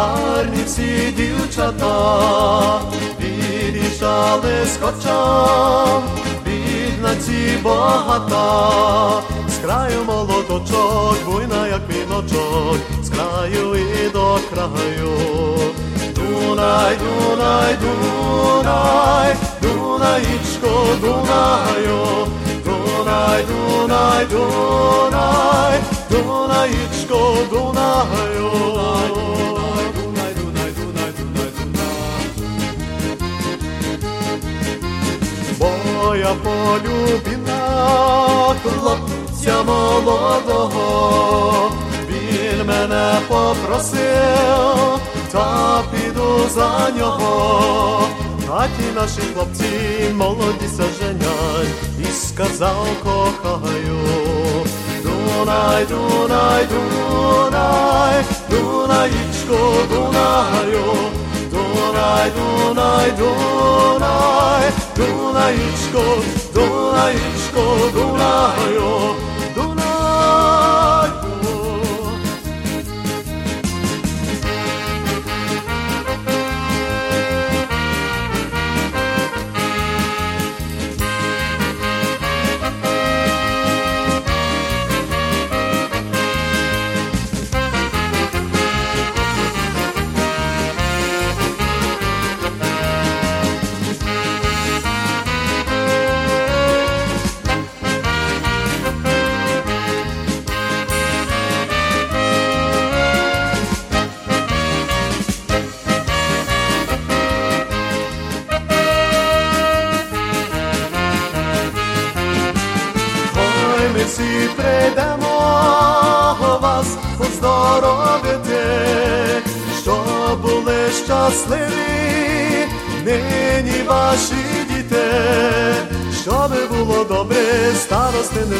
гарні всі дівчата, під'їжджали з кочам, бідна ці багата, з краю молоточок, буйна, як віночок, з краю і до краю. Дунай, Дунай, Дунай, Дунаїчко, Дунаю, Дунай, Дунай, Дунай, Дунаїчко, Дунаю. Бо я полюбила хлопця молодого, він мене попросив, та піду за нього. А ті наші хлопці молоді се женять, і сказав кохаю. Дунай, Дунай, Дунай, Дунаїчко, Дунаю, Дунай, Дунай, Дунай, ドライチコドライチコドラよ。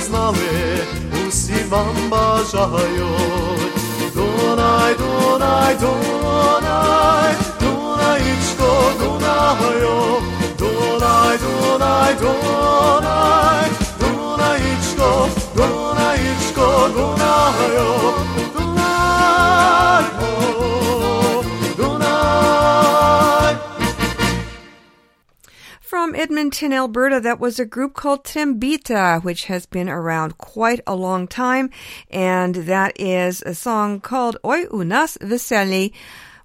znali, vsi vam bažajo. Donaj, Donaj, Donaj, Donajičko, Donajo. Donaj, Donaj, Donaj, Donajičko, Donajičko, Donajo. Edmonton, Alberta, that was a group called Trembita, which has been around quite a long time. And that is a song called Oi Unas Veseli.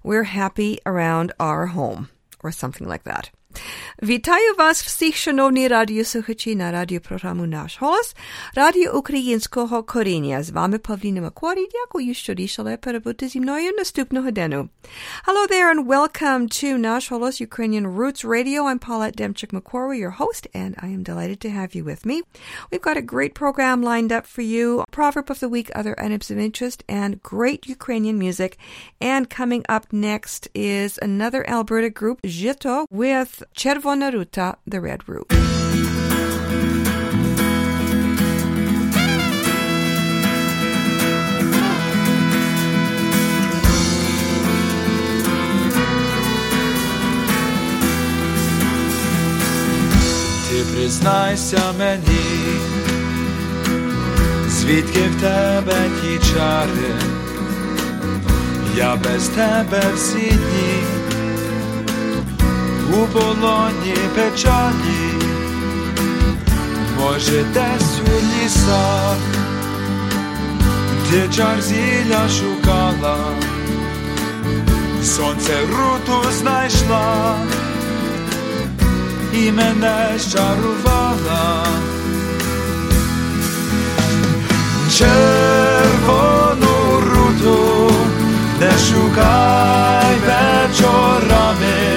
We're happy around our home, or something like that. Вітаю вас всіх, шановні радіослухачі на радіопрограму Наш голос Радіо Українського коріння. З вами Павліна Макорі. Дякую, що рішили перебути зі мною наступну годину. Hello there and welcome to Nash Holos Ukrainian Roots Radio. I'm Paulette Demchik MacQuarrie, your host, and I am delighted to have you with me. We've got a great program lined up for you. Proverb of the week, other items of interest, and great Ukrainian music. And coming up next is another Alberta group, Zhito, with Chervona Ruta, the Red Root. Ти признайся мені, звідки в тебе ті чари, я без тебе всі дні, у полоні печалі, може десь у лісах, ти чар зілля шукала, сонце руту знайшла і мене щарувала. Червону руту не шукай вечорами,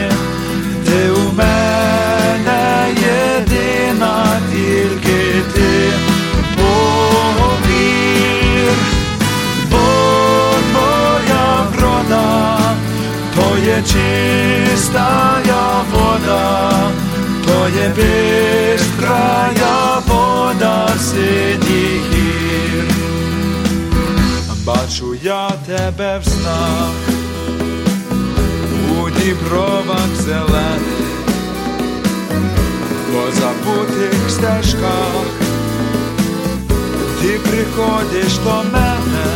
чистая вода, то є бистрая вода синіх гір. Бачу я тебе в снах, у дібровах зелених, по забутих стежках, ти приходиш до мене,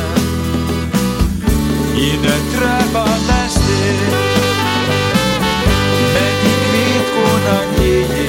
і не треба нести kvitku na njiji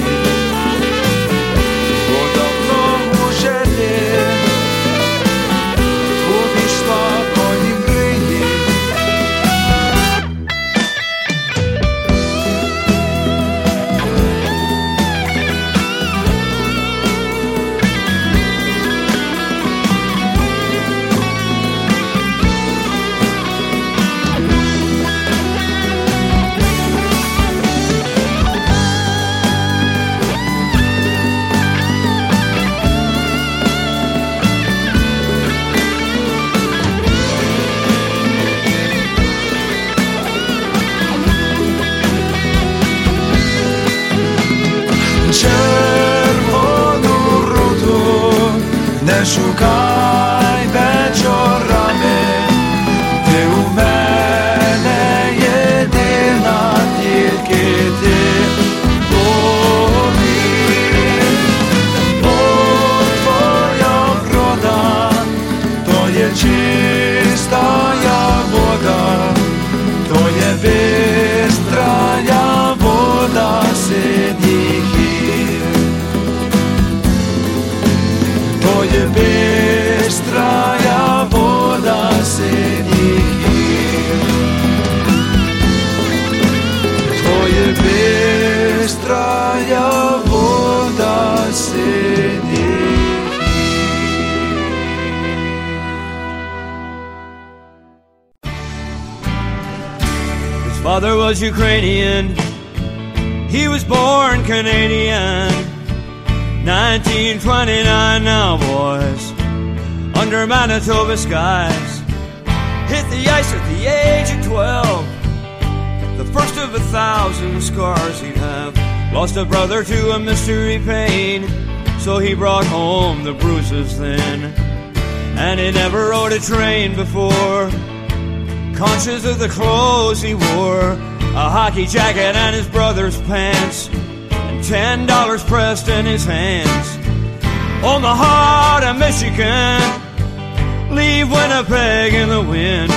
thousand scars he'd have. Lost a brother to a mystery pain. So he brought home the bruises then. And he never rode a train before. Conscious of the clothes he wore. A hockey jacket and his brother's pants. And ten dollars pressed in his hands. On the heart of michigan. Leave winnipeg in the wind.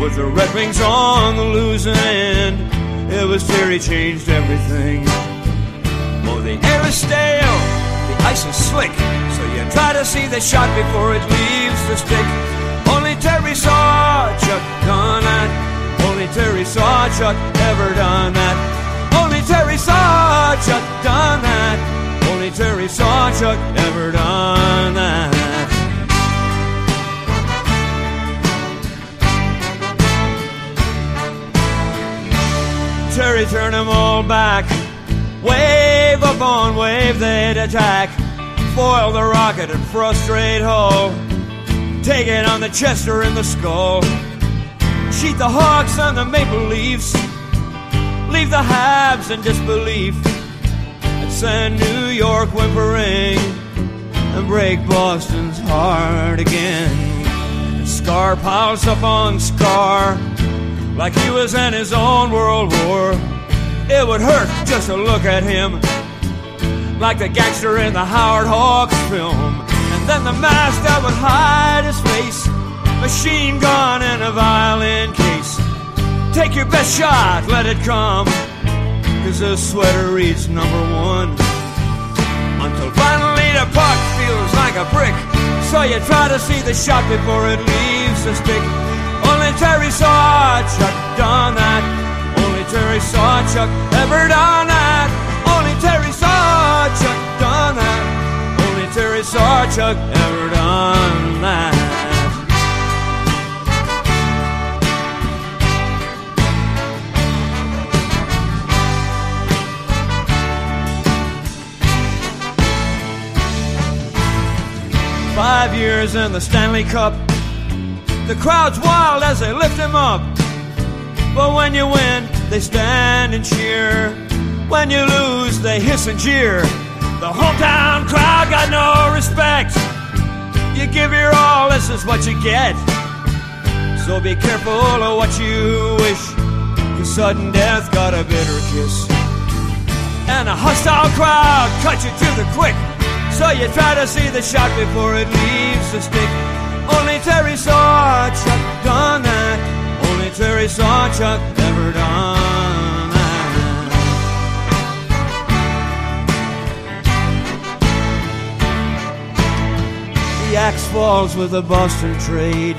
With the red wings on the losing end it was terry changed everything oh the air is stale the ice is slick so you try to see the shot before it leaves the stick only Terry saw Chuck done that. Only Terry saw Chuck ever done that. Only Terry saw Chuck done that. Only Terry Sawchuk ever done that. Terry turned them all back. Wave upon wave they'd attack. Foil the rocket and frustrate Hull. Take it on the chest or in the skull. Cheat the Hawks and the Maple Leafs. Leave the Habs in disbelief. And send New York whimpering. And break Boston's heart again. And Scar piles up on Scar. Like he was in his own world war. It would hurt just to look at him. Like the gangster in the Howard Hawks film. And then the mask that would hide his face. Machine gun and a violin case. Take your best shot, let it come. Cause the sweater reads number one. Until finally the puck feels like a brick. So you try to see the shot before it leaves the stick. Only Terry Sawchuk done that. Only Terry saw Chuck ever done that. Only Terry saw Chuck done that. Only Terry saw Chuck ever done that. Five years in the Stanley Cup. The crowd's wild as they lift him up. But when you win, they stand and cheer. When you lose, they hiss and jeer. The hometown crowd got no respect. You give your all, this is what you get. So be careful of what you wish. Cause sudden death got a bitter kiss. And a hostile crowd cut you to the quick. So you try to see the shot before it leaves the stick. Only Terry Sawchuk done that. Only Terry Sawchuk ever done that. The axe falls with the Boston trade,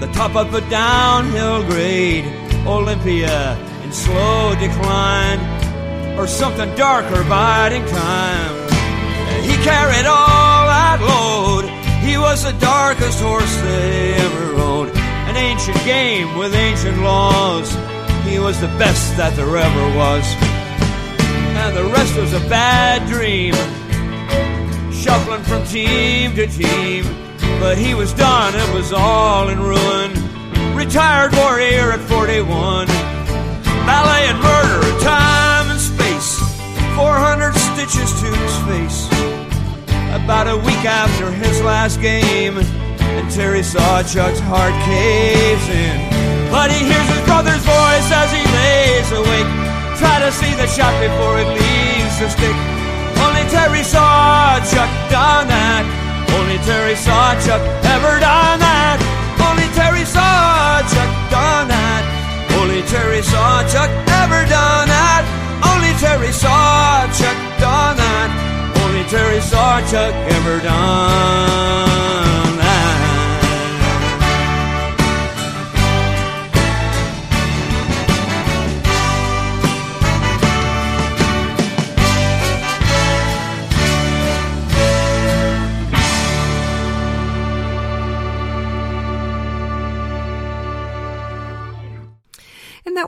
the top of a downhill grade, Olympia in slow decline, or something darker biding time. He carried all that load. He was the darkest horse they ever rode. An ancient game with ancient laws. He was the best that there ever was. And the rest was a bad dream. Shuffling from team to team. But he was done, it was all in ruin. Retired warrior at 41. Ballet and murder, time and space. 400 stitches to his face. About a week after his last game, and Terry Sawchuk's heart caves in. But he hears his brother's voice as he lays awake. Try to see the shot before it leaves the stick. Only Terry Sawchuk done that. Only Terry Sawchuk ever done that. Only Terry Sawchuk done that. Only Terry Sawchuk ever done that. Only Terry that. Terry Sawchuk ever done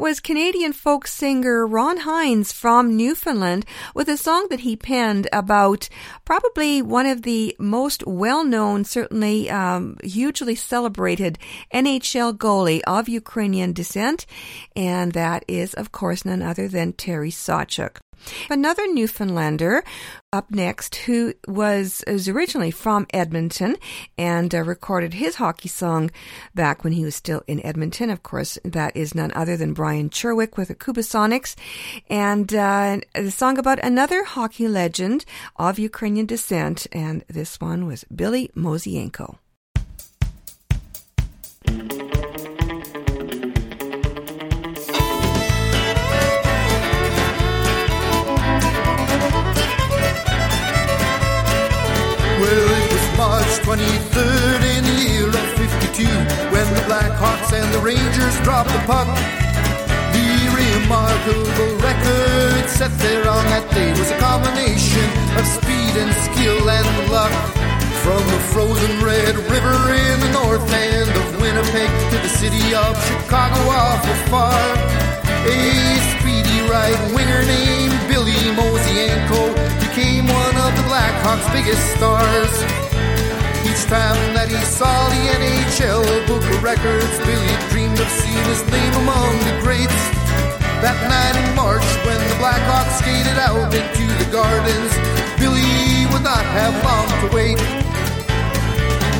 was Canadian folk singer Ron Hynes from Newfoundland with a song that he penned about probably one of the most well known, certainly um, hugely celebrated NHL goalie of Ukrainian descent. And that is, of course, none other than Terry Sawchuk. Another Newfoundlander up next who was, was originally from Edmonton and uh, recorded his hockey song back when he was still in Edmonton. Of course, that is none other than Brian Cherwick with the Kubasonics and uh, the song about another hockey legend of Ukrainian descent. And this one was Billy Mosienko. The Rangers dropped the puck. The remarkable record set there on that day was a combination of speed and skill and luck. From the frozen Red River in the north end of Winnipeg to the city of Chicago awful far. A speedy right winger named Billy Mosienko became one of the Blackhawks' biggest stars. That he saw the NHL book of records, Billy dreamed of seeing his name among the greats. That night in March, when the Blackhawks skated out into the gardens, Billy would not have long to wait.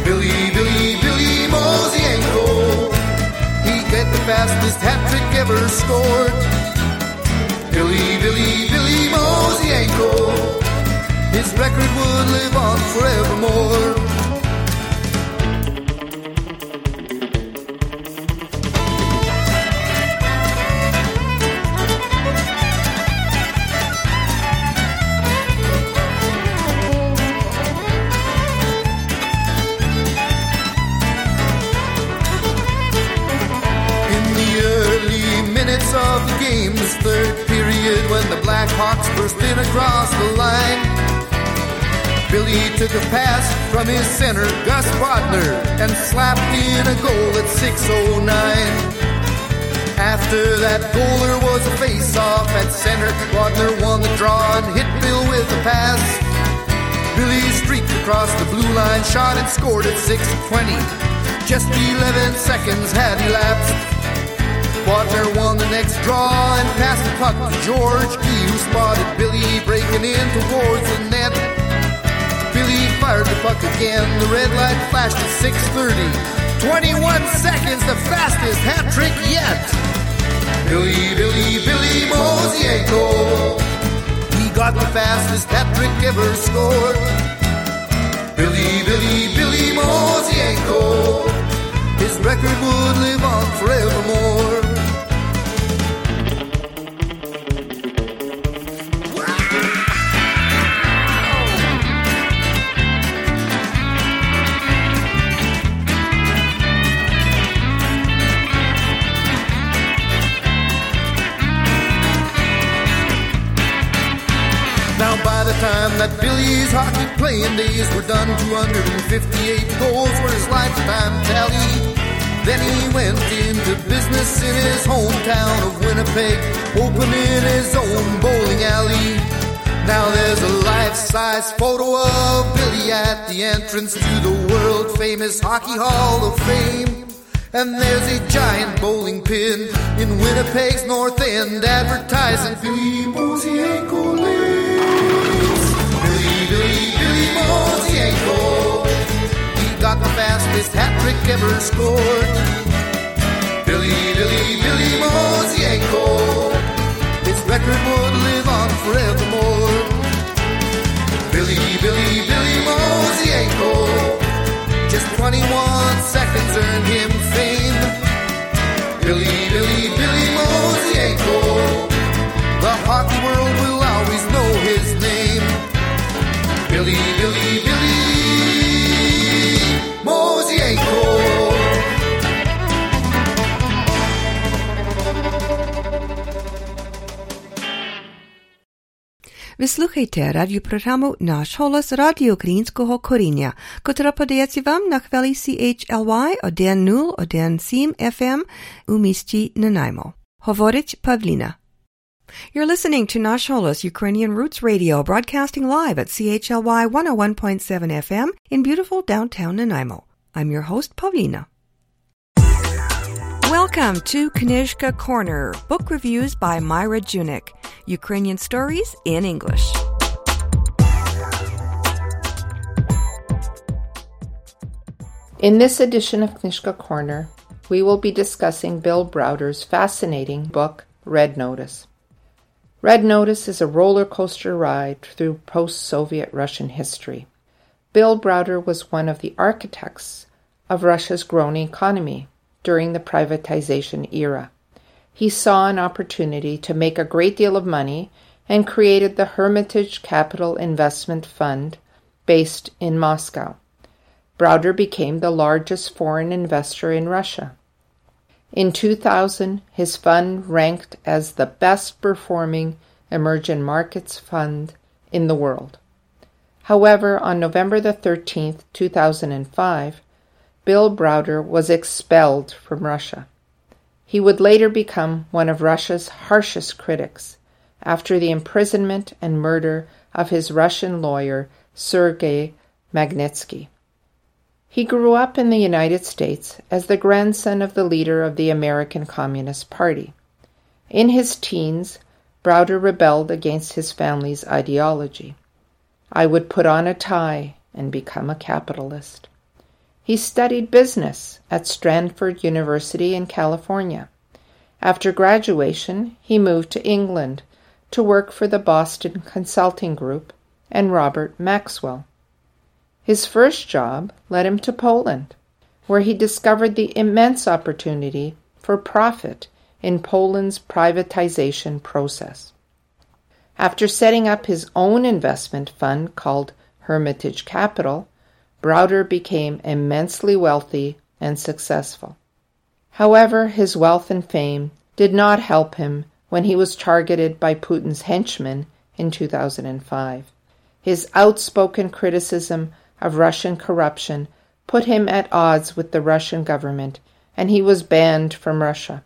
Billy, Billy, Billy Mosienko, he get the fastest hat trick ever scored. Billy, Billy, Billy Mosienko, his record would live on forevermore. Billy took a pass from his center, Gus Bodnar, and slapped in a goal at 6.09. After that goal, there was a face-off at center. Bodnar won the draw and hit Bill with a pass. Billy streaked across the blue line, shot and scored at 6.20. Just 11 seconds had elapsed. Bodnar won the next draw and passed the puck to George E, who spotted Billy breaking in towards the net. Fired the puck again. The red light flashed at 6.30. 21 seconds, the fastest hat trick yet. Billy, Billy, Billy Mosienko. He got the fastest hat trick ever scored. Billy, Billy, Billy Mosienko. His record would live on forevermore. That Billy's hockey playing days were done, 258 goals were his lifetime tally. Then he went into business in his hometown of Winnipeg, opening his own bowling alley. Now there's a life-size photo of Billy at the entrance to the world-famous Hockey Hall of Fame. And there's a giant bowling pin in Winnipeg's North End advertising Billy Mosienko got the fastest hat trick ever scored. Billy, Billy, Billy Mosienko. His record would live on forevermore. Billy, Billy, Billy Mosienko. Just 21 seconds earned him fame. Billy, Billy, Billy Mosienko. The hockey world will always know his name. Billy, Billy, Ви слухаєте радіопрограму «Наш голос Радіо Українського коріння», котра подається вам на хвилі CHLY 1017 FM у місті Нанаймо. Говорить Павліна. You're listening to Nash Holos Ukrainian Roots Radio, broadcasting live at CHLY 101.7 FM in beautiful downtown Nanaimo. I'm your host, Pavlina. Welcome to Knizhka Corner, book reviews by Myra Junyk. Ukrainian stories in English. In this edition of Knizhka Corner, we will be discussing Bill Browder's fascinating book, Red Notice. Red Notice is a roller coaster ride through post Soviet Russian history. Bill Browder was one of the architects of Russia's growing economy during the privatization era. He saw an opportunity to make a great deal of money and created the Hermitage Capital Investment Fund based in Moscow. Browder became the largest foreign investor in Russia. In 2000, his fund ranked as the best performing emerging markets fund in the world. However, on November the 13th, 2005, Bill Browder was expelled from Russia. He would later become one of Russia's harshest critics after the imprisonment and murder of his Russian lawyer Sergei Magnitsky. He grew up in the United States as the grandson of the leader of the American Communist Party. In his teens, Browder rebelled against his family's ideology. I would put on a tie and become a capitalist. He studied business at Stanford University in California. After graduation, he moved to England to work for the Boston Consulting Group and Robert Maxwell. His first job led him to Poland, where he discovered the immense opportunity for profit in Poland's privatization process. After setting up his own investment fund called Hermitage Capital, Browder became immensely wealthy and successful. However, his wealth and fame did not help him when he was targeted by Putin's henchmen in 2005. His outspoken criticism of Russian corruption put him at odds with the Russian government, and he was banned from Russia.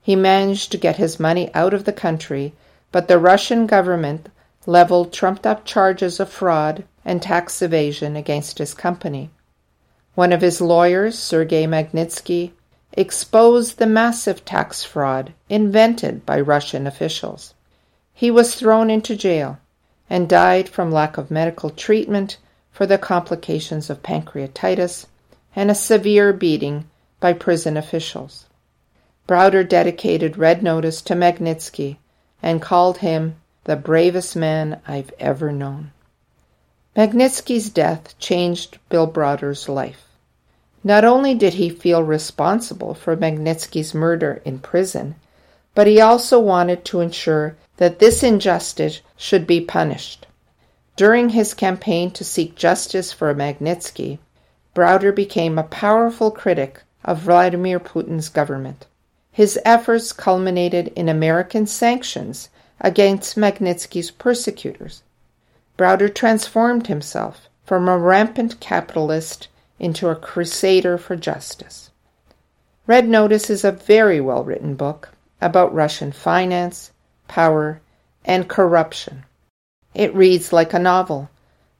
He managed to get his money out of the country, but the Russian government leveled trumped up charges of fraud and tax evasion against his company. One of his lawyers, Sergei Magnitsky, exposed the massive tax fraud invented by Russian officials. He was thrown into jail and died from lack of medical treatment for the complications of pancreatitis and a severe beating by prison officials. Browder dedicated Red Notice to Magnitsky and called him the bravest man I've ever known. Magnitsky's death changed Bill Browder's life. Not only did he feel responsible for Magnitsky's murder in prison, but he also wanted to ensure that this injustice should be punished. During his campaign to seek justice for Magnitsky, Browder became a powerful critic of Vladimir Putin's government. His efforts culminated in American sanctions against Magnitsky's persecutors. Browder transformed himself from a rampant capitalist into a crusader for justice. Red Notice is a very well written book about Russian finance, power, and corruption. It reads like a novel,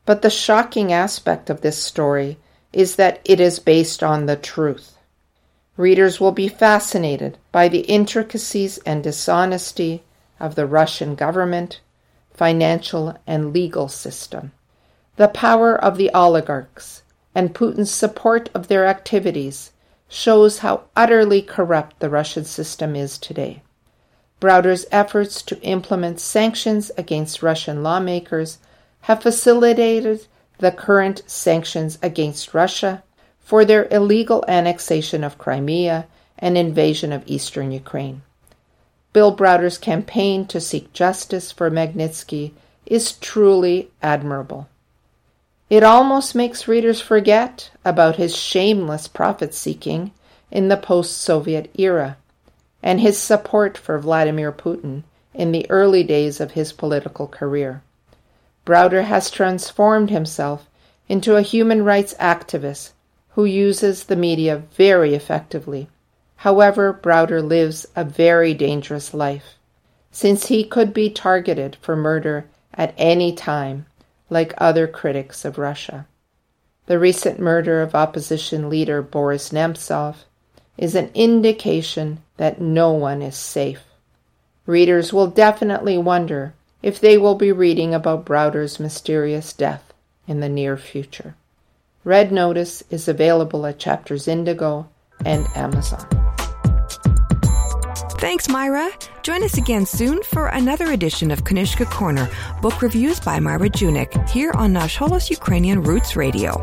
but the shocking aspect of this story is that it is based on the truth. Readers will be fascinated by the intricacies and dishonesty of the Russian government, financial, and legal system, the power of the oligarchs, and Putin's support of their activities shows how utterly corrupt the Russian system is today. Browder's efforts to implement sanctions against Russian lawmakers have facilitated the current sanctions against Russia for their illegal annexation of Crimea and invasion of eastern Ukraine. Bill Browder's campaign to seek justice for Magnitsky is truly admirable. It almost makes readers forget about his shameless profit seeking in the post Soviet era and his support for Vladimir Putin in the early days of his political career. Browder has transformed himself into a human rights activist who uses the media very effectively. However, Browder lives a very dangerous life, since he could be targeted for murder at any time like other critics of Russia. The recent murder of opposition leader Boris Nemtsov is an indication that no one is safe. Readers will definitely wonder if they will be reading about Browder's mysterious death in the near future. Red Notice is available at Chapters Indigo and Amazon. Thanks, Myra. Join us again soon for another edition of Knizhka Corner, book reviews by Myra Junyk, here on Nash Holos Ukrainian Roots Radio.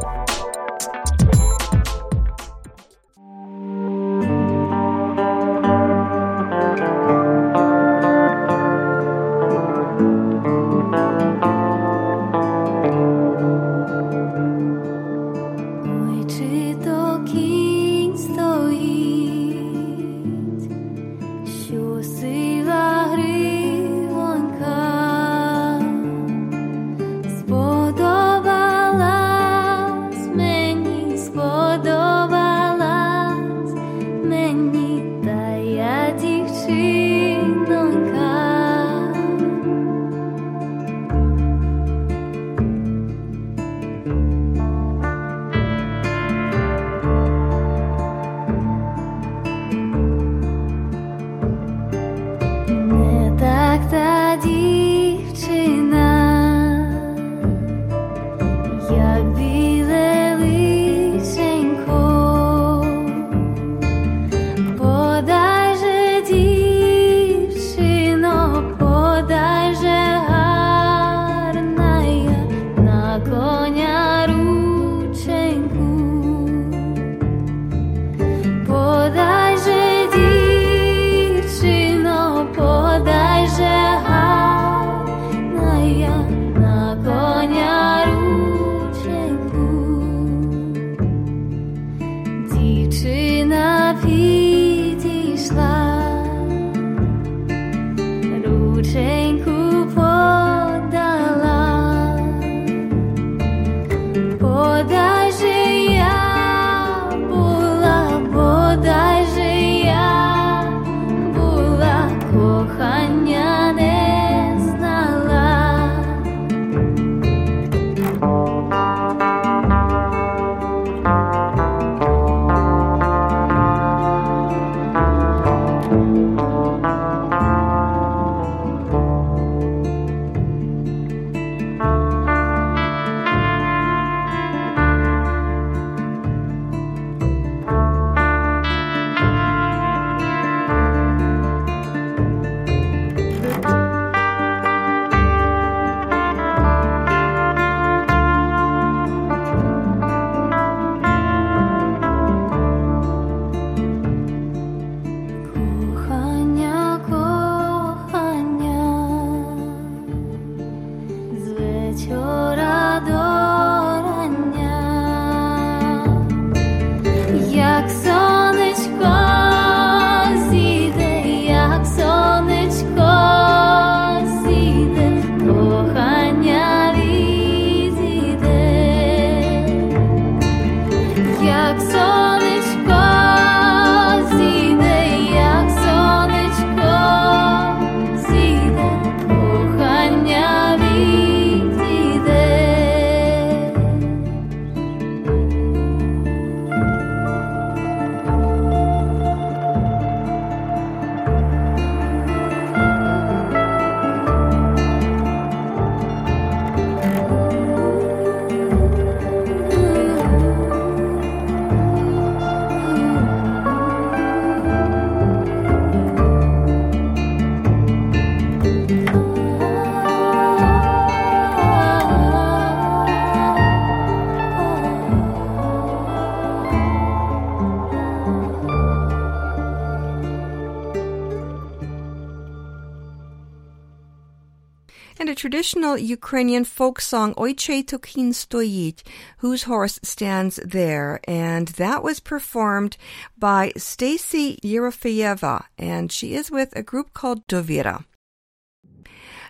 traditional Ukrainian folk song oichetokhin Stoyit, Whose Horse Stands There, and that was performed by Stacy Yerofeyeva, and she is with a group called Dovira.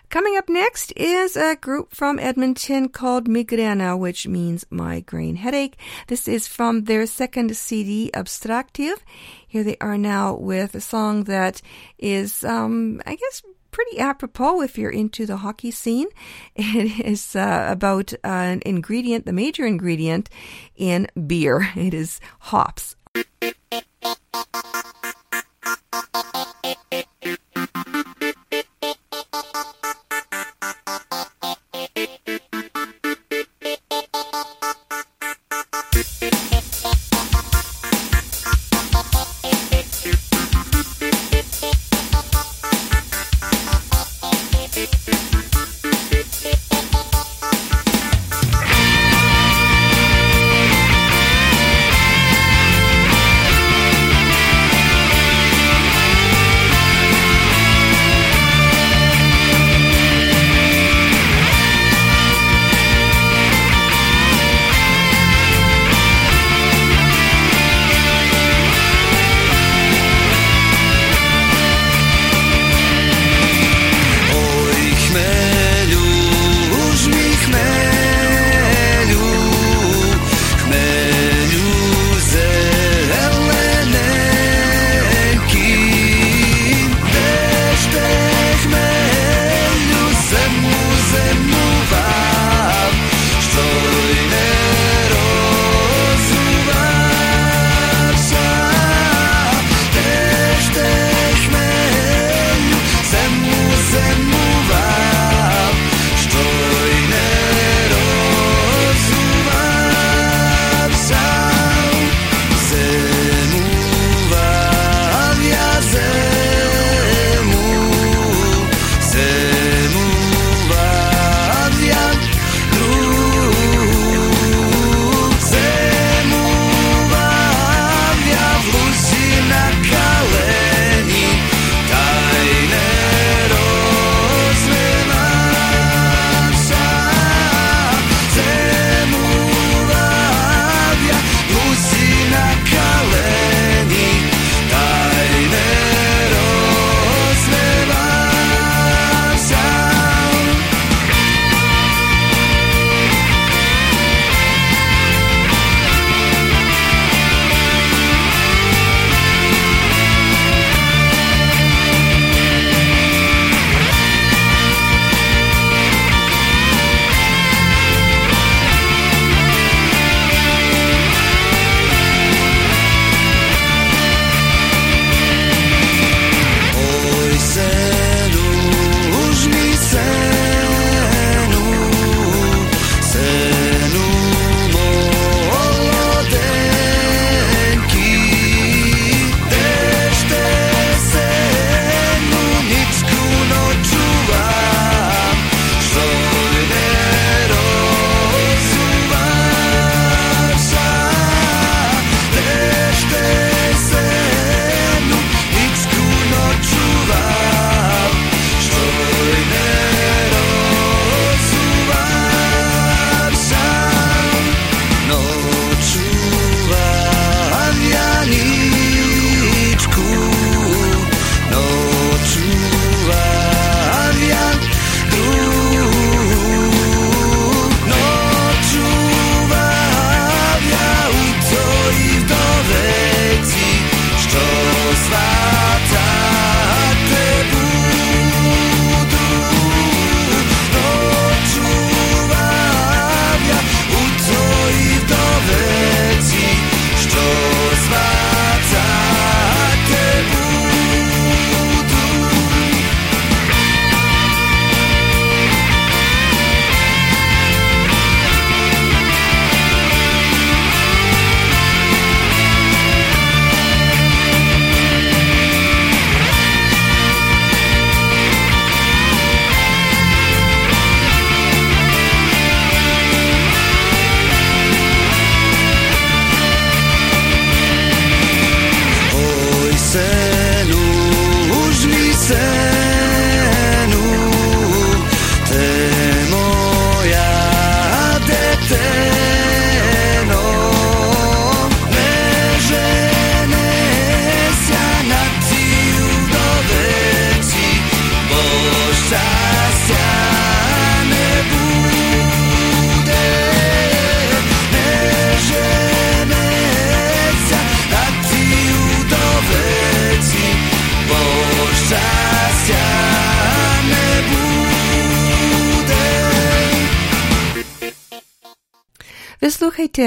Coming up next is a group from Edmonton called Migrena, which means migraine headache. This is from their second CD, Abstractive. Here they are now with a song that is, um, I guess, pretty apropos if you're into the hockey scene. It is uh, about an ingredient, the major ingredient in beer. It is hops.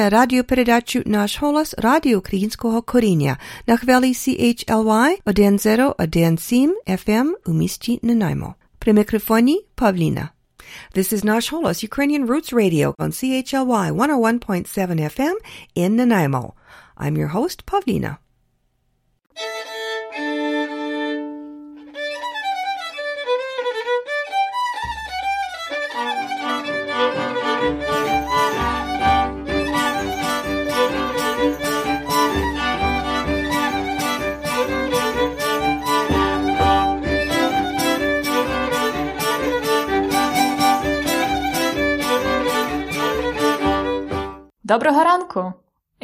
слухаєте радіопередачу «Наш голос» Радіо Українського коріння на хвилі CHLY 1017 FM у місті Нанаймо. При мікрофоні Павліна. This is Nash Holos, Ukrainian Roots Radio on CHLY 101.7 FM in Nanaimo. I'm your host, Pavlina.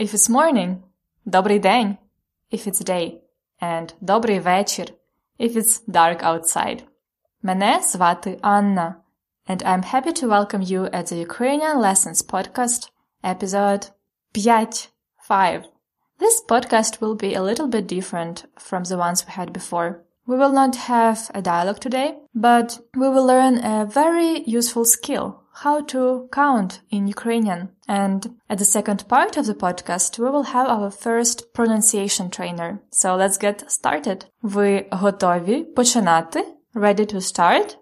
If it's morning, добрий день, if it's day, and добрий вечір, if it's dark outside. Мене звати Анна, and I'm happy to welcome you at the Ukrainian Lessons podcast, episode 5. 5. This podcast will be a little bit different from the ones we had before. We will not have a dialogue today, but we will learn a very useful skill how to count in Ukrainian. And at the second part of the podcast, we will have our first pronunciation trainer. So let's get started. Ви готові починати? Ready to start?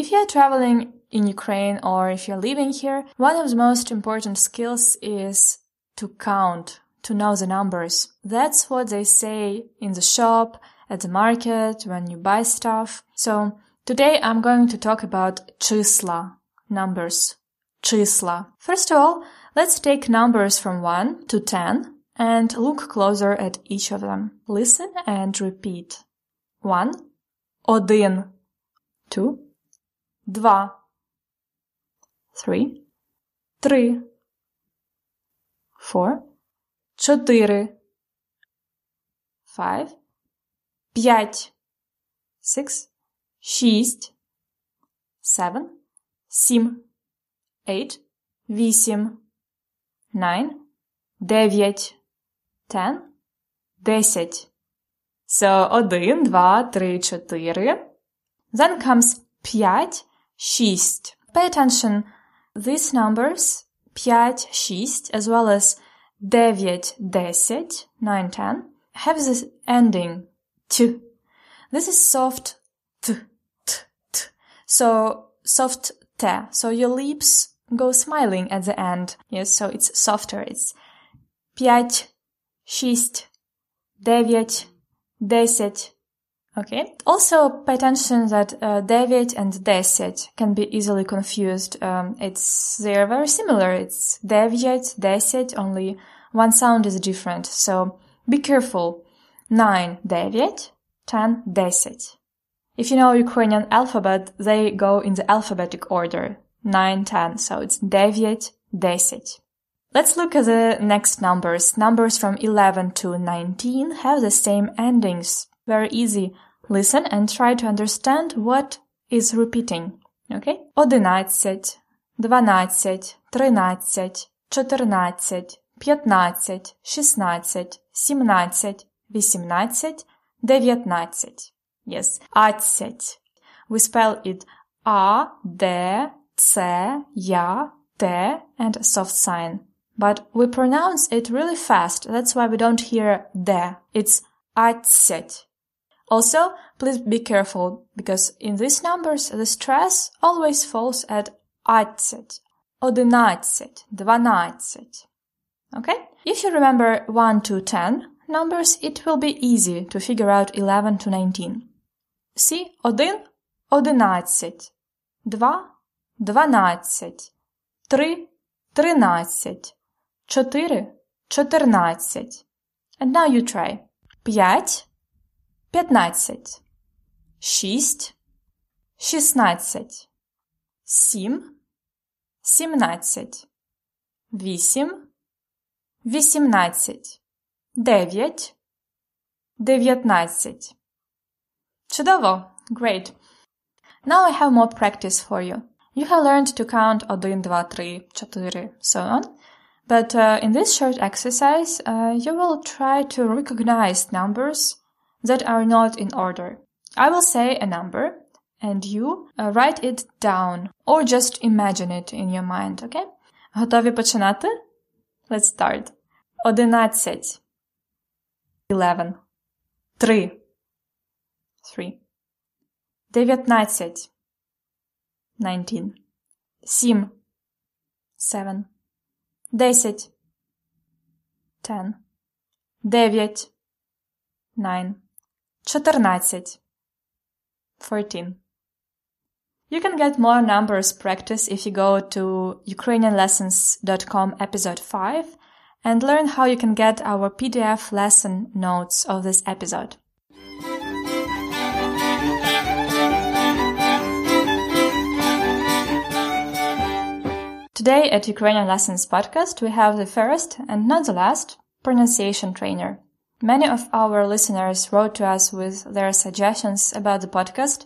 If you're traveling in Ukraine or if you're living here, one of the most important skills is to count, to know the numbers. That's what they say in the shop, at the market, when you buy stuff. So today I'm going to talk about числа, numbers, числа. First of all, let's take numbers from 1 to 10 and look closer at each of them. Listen and repeat. 1, один, 2, два, three, три, four, Чотири, five, п'ять, six, шість, seven, сім, eight, вісім, nine, дев'ять, ten, десять. So, один, два, три, чотири. Then comes п'ять, шість. Pay attention. These numbers, 5, 6, as well as 9, 10, 9, 10, have this ending t. This is soft t, t, t. So, soft t. So your lips go smiling at the end. Yes, so it's softer. It's 5, 6, 9, 10, Okay. Also, pay attention that uh, and Deset can be easily confused. Um, it's they are very similar. It's David, Deset, only one sound is different. So be careful. Nine David, ten Deset. If you know Ukrainian alphabet, they go in the alphabetic order. Nine, ten. So it's David, Deset. Let's look at the next numbers. Numbers from 11 to 19 have the same endings. Very easy. Listen and try to understand what is repeating. Okay? 11, 12, 13, 14, 15, 16, 17, 18, 19. Yes, ацять. We spell it A, D, C, Ya, T, and a soft sign. But we pronounce it really fast. That's why we don't hear D. It's ацять. Also, please be careful, because in these numbers the stress always falls at одинадцать, одинадцать, дванадцать. Okay? If you remember 1 to 10 numbers, it will be easy to figure out 11 to 19. See, один – одинадцять, два – дванадцять, три – тринадцять, чотири – чотирнадцять. And now you try. П'ять 15 6 16 7 17 8 18 9 19 Чудово! Great! Now I have more practice for you. You have learned to count 1, 2, 3, 4, so on. But uh, in this short exercise, uh, you will try to recognize numbers that are not in order. I will say a number and you uh, write it down or just imagine it in your mind, okay? Готові починати? Let's start. Одинадцять. Eleven. Три. Three. Дев'ятнадцять. Nineteen. Сім. Seven. Десять. Ten. Дев'ять. Nine. Чотирнадцять. Fourteen. You can get more numbers practice if you go to ukrainianlessons.com episode 5 and learn how you can get our PDF lesson notes of this episode. Today at Ukrainian Lessons podcast, we have the first and not the last pronunciation trainer. Many of our listeners wrote to us with their suggestions about the podcast,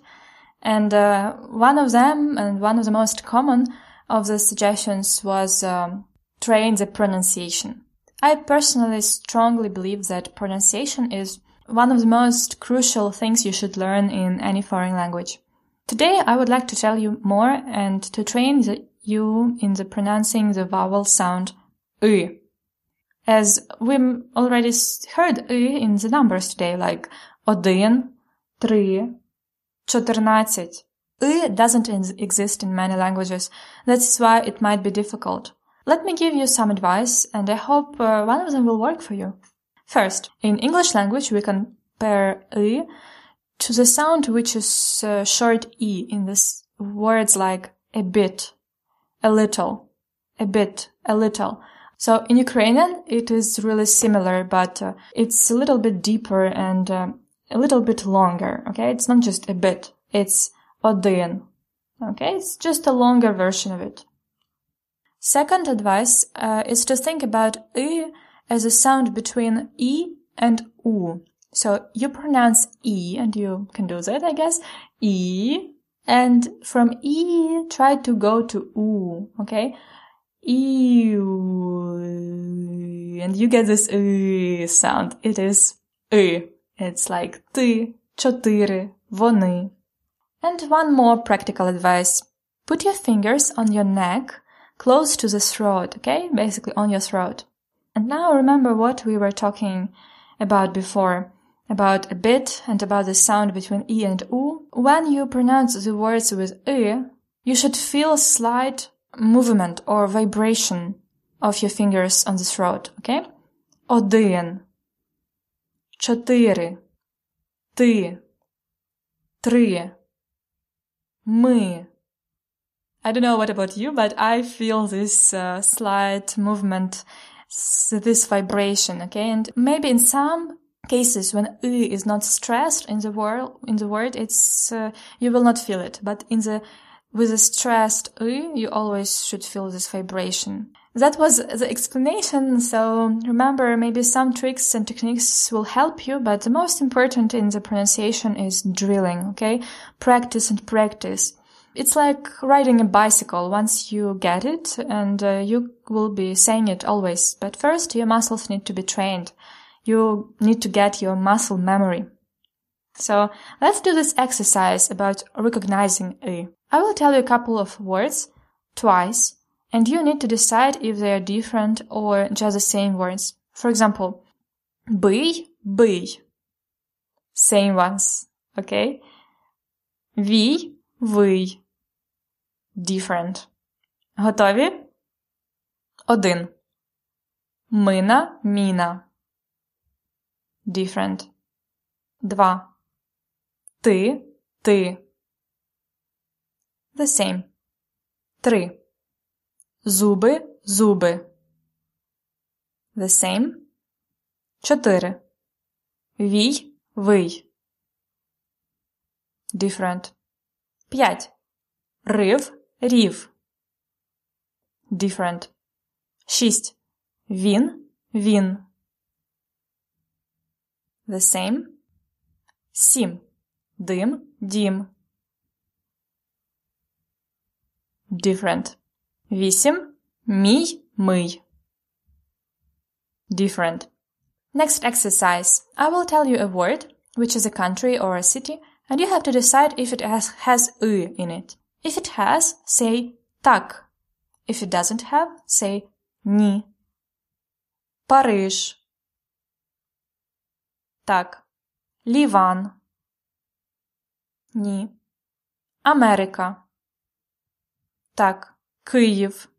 and uh, one of them, and one of the most common of the suggestions was um, train the pronunciation. I personally strongly believe that pronunciation is one of the most crucial things you should learn in any foreign language. Today I would like to tell you more and to train the, you in the pronouncing the vowel sound y. As we already heard y in the numbers today, like один, три, чотирнадцять. Y doesn't exist in many languages. That's why it might be difficult. Let me give you some advice, and I hope uh, one of them will work for you. First, in English language, we compare y to the sound which is uh, short e in this words like a bit, a little, a bit, a little. So in Ukrainian, it is really similar, but uh, it's a little bit deeper and uh, a little bit longer. Okay. It's not just a bit. It's один. Okay. It's just a longer version of it. Second advice uh, is to think about e as a sound between e and u. So you pronounce e, and you can do that, I guess. E, and from e try to go to u. Okay, e, and you get this e sound. It is e. It's like ти, чотири, вони. And one more practical advice. Put your fingers on your neck close to the throat, okay? Basically on your throat. And now remember what we were talking about before, about a bit and about the sound between e and u. When you pronounce the words with e, you should feel slight movement or vibration of your fingers on the throat, okay? Один, чотири, ти, три, ми, I don't know what about you, but I feel this uh, slight movement, this vibration, okay? And maybe in some cases when "u" is not stressed in the word, in the word, it's, uh, you will not feel it. But in the, with a stressed "u", you always should feel this vibration. That was the explanation. So remember, maybe some tricks and techniques will help you, but the most important in the pronunciation is drilling, okay? Practice and practice. It's like riding a bicycle. Once you get it, and uh, you will be saying it always. But first, your muscles need to be trained. You need to get your muscle memory. So let's do this exercise about recognizing a. I will tell you a couple of words twice, and you need to decide if they are different or just the same words. For example, бий, бий. Same ones, okay? Вій, вий different. Готові? Один. Мина, міна. Different. Два. Ти, ти. The same. Три. Зуби, зуби. The same. Чотири. Вій, вий. Different. П'ять. Рив, рів. Different. Шість. Він, він. The same. Сім. Дим, дім. Different. Вісім. Мій, мий. Different. Next exercise. I will tell you a word, which is a country or a city, and you have to decide if it has, has «ы» in it. If it has, say «так». If it doesn't have, say «ні». Париж. Так. Ліван. Ні. Америка. Так. Київ.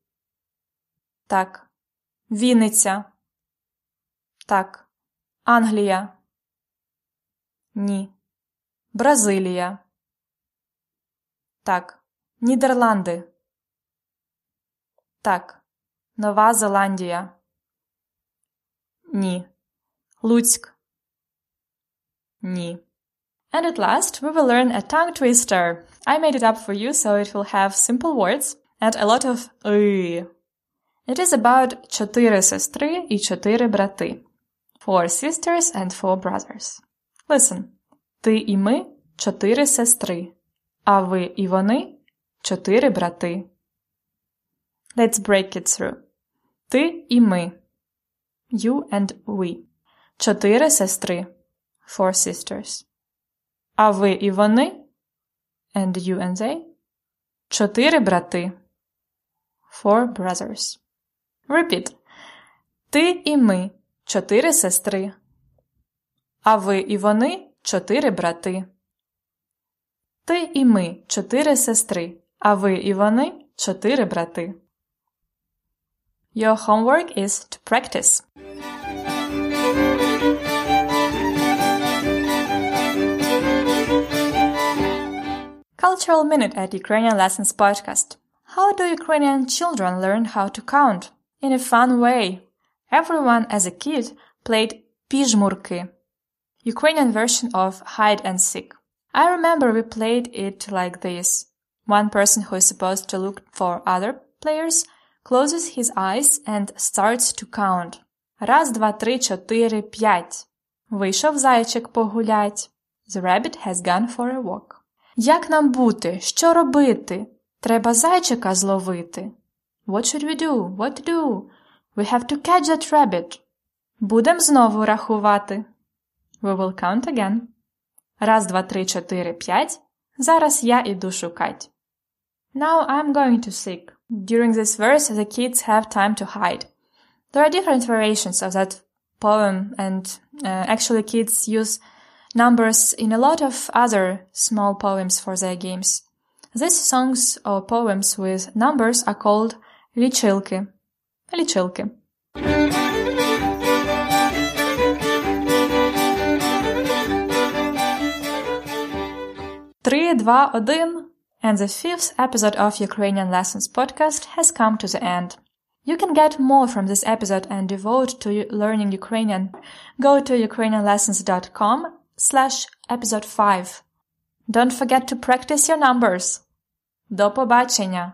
Так. Вінниця. Так. Англія. Ні. Бразилія. Так. Нідерланди. Так. Нова Зеландія. Ні. Луцьк. Ні. And at last, we will learn a tongue twister. I made it up for you so it will have simple words and a lot of «ы». It is about чотири сестри і чотири брати. Four sisters and four brothers. Listen. Ти і ми – чотири сестри, а ви і вони – чотири брати. Let's break it through. Ти і ми. You and we. Чотири сестри. Four sisters. А ви і вони. And you and they. Чотири брати. Four brothers. Repeat. Ти і ми. Чотири сестри. А ви і вони. Чотири брати. Ти і ми. Чотири сестри. А ви і вони. Чотири брати. Your homework is to practice. Cultural Minute at Ukrainian Lessons Podcast. How do Ukrainian children learn how to count? In a fun way. Everyone as a kid played pizhmurki, Ukrainian version of hide and seek. I remember we played it like this. One person who is supposed to look for other players closes his eyes and starts to count. Раз, два, три, чотири, п'ять. Вийшов зайчик погулять. The rabbit has gone for a walk. Як нам бути? Що робити? Треба зайчика зловити. What should we do? What to do? We have to catch that rabbit. Будем знову рахувати. We will count again. Раз, два, три, чотири, п'ять. Зараз я іду шукать. Now I'm going to seek. During this verse, the kids have time to hide. There are different variations of that poem, and uh, actually, kids use numbers in a lot of other small poems for their games. These songs or poems with numbers are called lichilki. Lichilki. Three, два, один. And the fifth episode of Ukrainian Lessons podcast has come to the end. You can get more from this episode and devote to learning Ukrainian. Go to ukrainianlessons.com slash episode 5. Don't forget to practice your numbers. До побачення!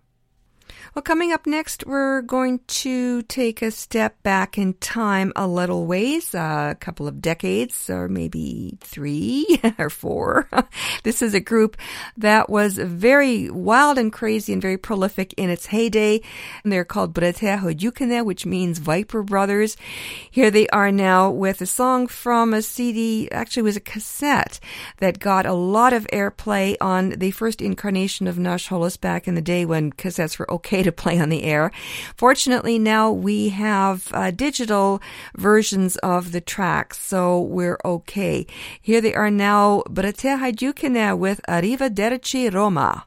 Well, coming up next, we're going to take a step back in time a little ways, a couple of decades, or maybe three or four. this is a group that was very wild and crazy and very prolific in its heyday. And they're called Bratia Hodyukine, which means Viper Brothers. Here they are now with a song from a CD, actually was a cassette that got a lot of airplay on the first incarnation of Nash Holos back in the day when cassettes were okay to play on the air. Fortunately, now we have uh, digital versions of the tracks, so we're okay. Here they are now, Bratia Hajdukina with Arriva Derci Roma.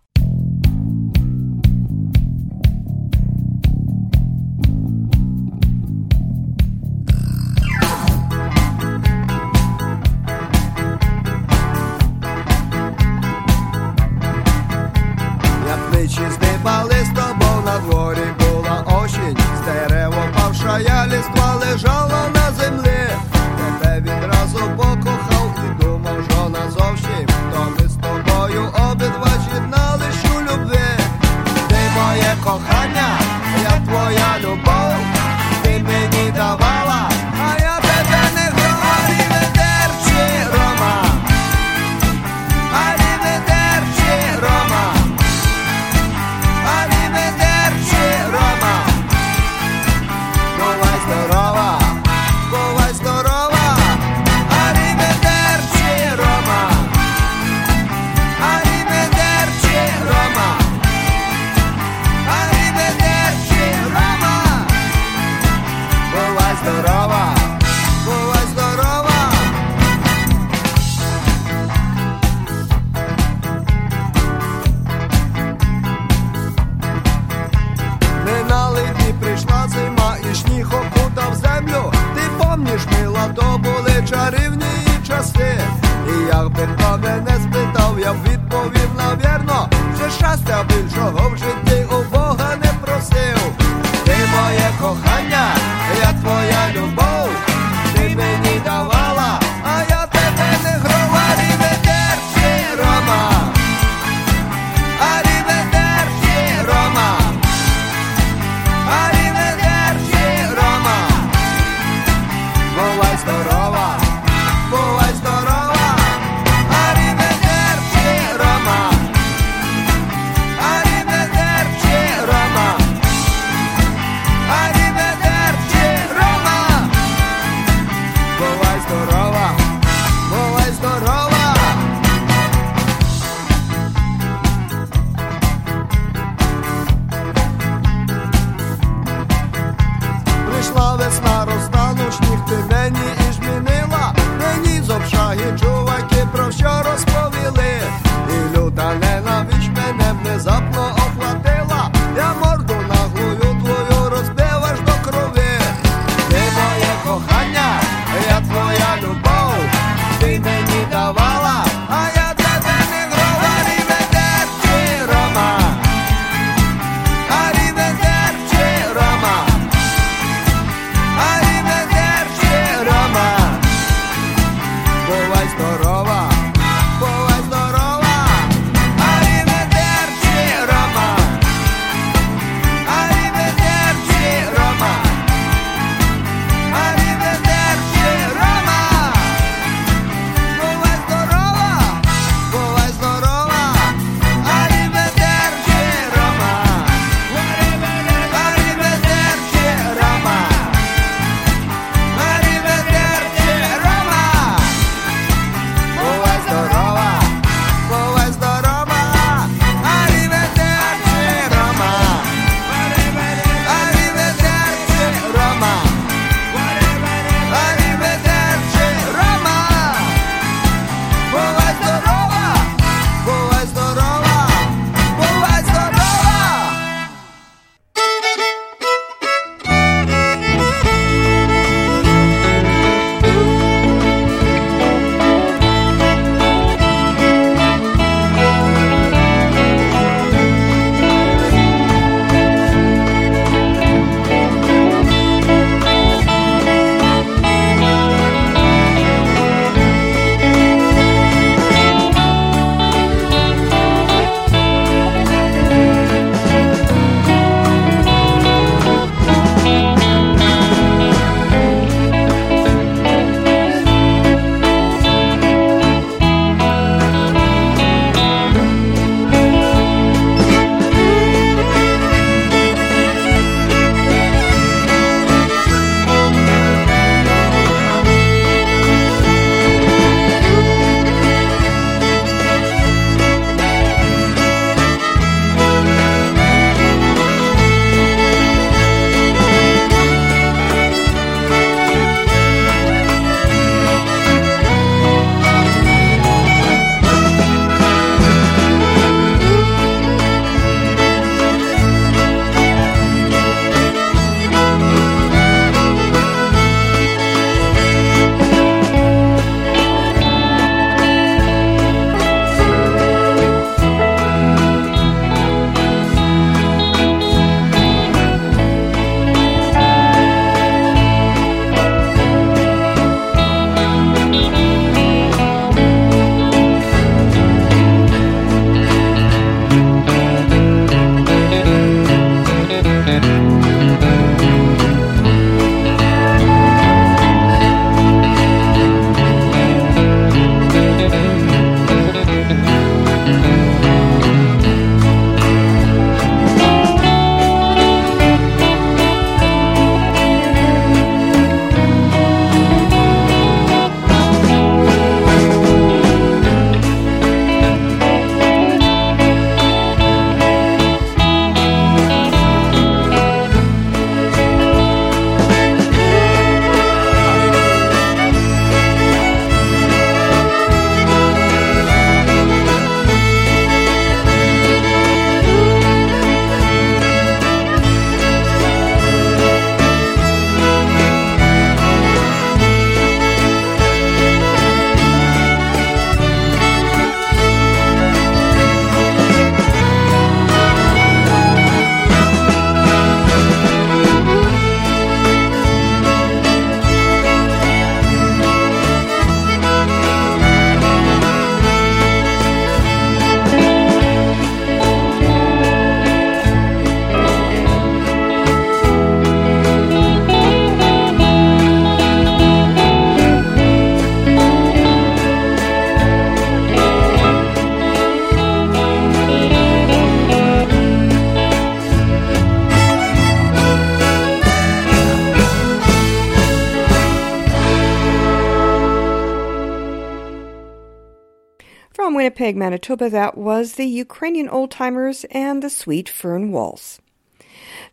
Winnipeg, Manitoba, that was the Ukrainian Old Timers and the Sweet Fern Waltz.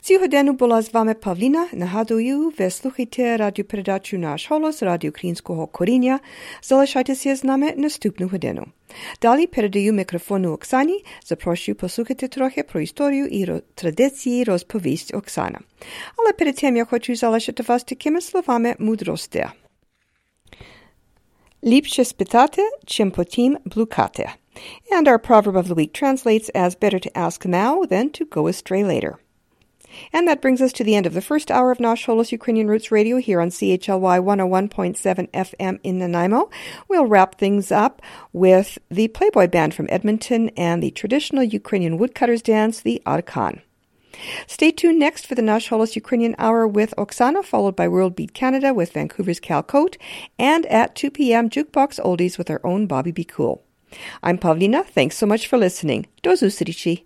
Сьогодні була з вами Павліна. Нагадую, ви слухайте радіопередачу «Наш голос» Радіо Українського коріння. Залишайтеся з нами наступну годину. Далі передаю мікрофону Оксані. Запрошую послухати трохи про історію і традиції розповість Оксана. Але перед тим я хочу залишити вас такими словами мудрості. Lipsce spitate, chimpotim blucate. And our proverb of the week translates as better to ask now than to go astray later. And that brings us to the end of the first hour of Nash Holos Ukrainian Roots Radio here on CHLY 101.7 FM in Nanaimo. We'll wrap things up with the Playboy Band from Edmonton and the traditional Ukrainian woodcutters dance, the Arkan. Stay tuned next for the Nash Holos Ukrainian Hour with Oksana, followed by World Beat Canada with Vancouver's Cal Koat, and at 2 p.m. Jukebox Oldies with our own Bobby Be Cool. I'm Pavlina. Thanks so much for listening. Dozu zустрічі!